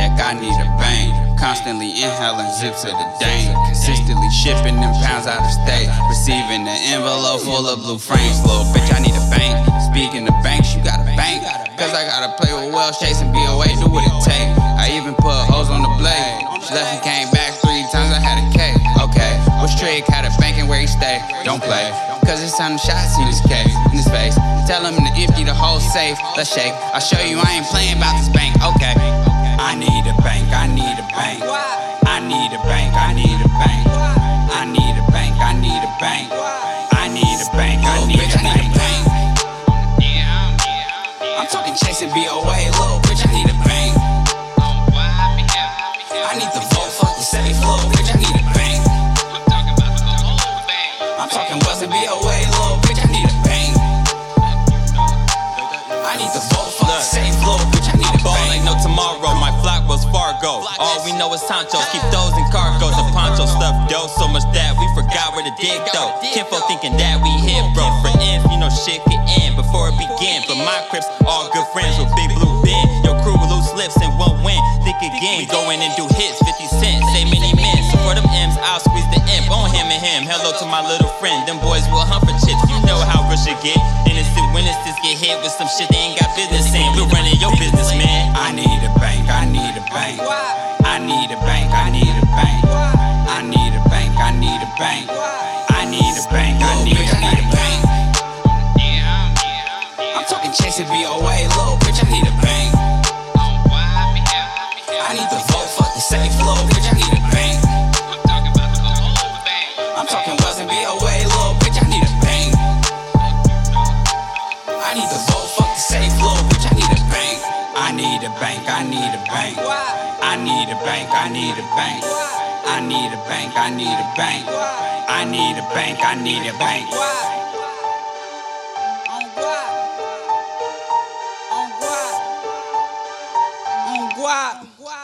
I need a bank. Constantly inhaling zips of the dank. Consistently shipping them pounds out of state. Receiving an envelope full of blue frames. Little bitch, I need a bank. Speaking of banks, you got a bank. Cause I gotta play with Wells, chasing BOA, do what it take. I even put hoes on the blade. She left and came back three times, I had a K. Okay, what's trick? Had a banking where he stay. Don't play. Cause it's time to shot, see this case in his face. Tell him to empty the whole safe. Let's shake. I'll show you I ain't playing about this bank. Okay. I need a bank, I need a bank. I need a bank, I need a bank. I need a bank, I need a bank. I need a bank, bitch. I need a bank. I'm talking chasing BOA, little bitch, I need a bank. I need the vote, fuck the safe, little bitch, I need a bank. I'm talking wasn't BOA, little bitch, I need a bank. I need the vote, fuck the safe, Ball ain't no tomorrow, my flock was Fargo. All we know is Sanchos, keep those in cargos. The poncho stuff dough, so much that we forgot where to dig though. Kinfo thinking that we hit, bro. For ends, you know shit could end before it begin. But my crips, all good friends with big blue bin. Your crew loose lips and won't win. Think again, go in and do hits, 50 cents, say many men. So for them M's, I'll squeeze the imp on him and him. Hello to my little friend, them boys I'm talking chasing BOA, little bitch, I need a bank. I need the vote, fuck the safe, little bitch, I need a bank. I'm talking wasn't BOA, little bitch, I need a bank. I need the vote, fuck the safe, little bitch, I need a bank. I need a bank, I need a bank. I need a bank, I need a bank. I need a bank, I need a bank. I need a bank, I need a bank. gua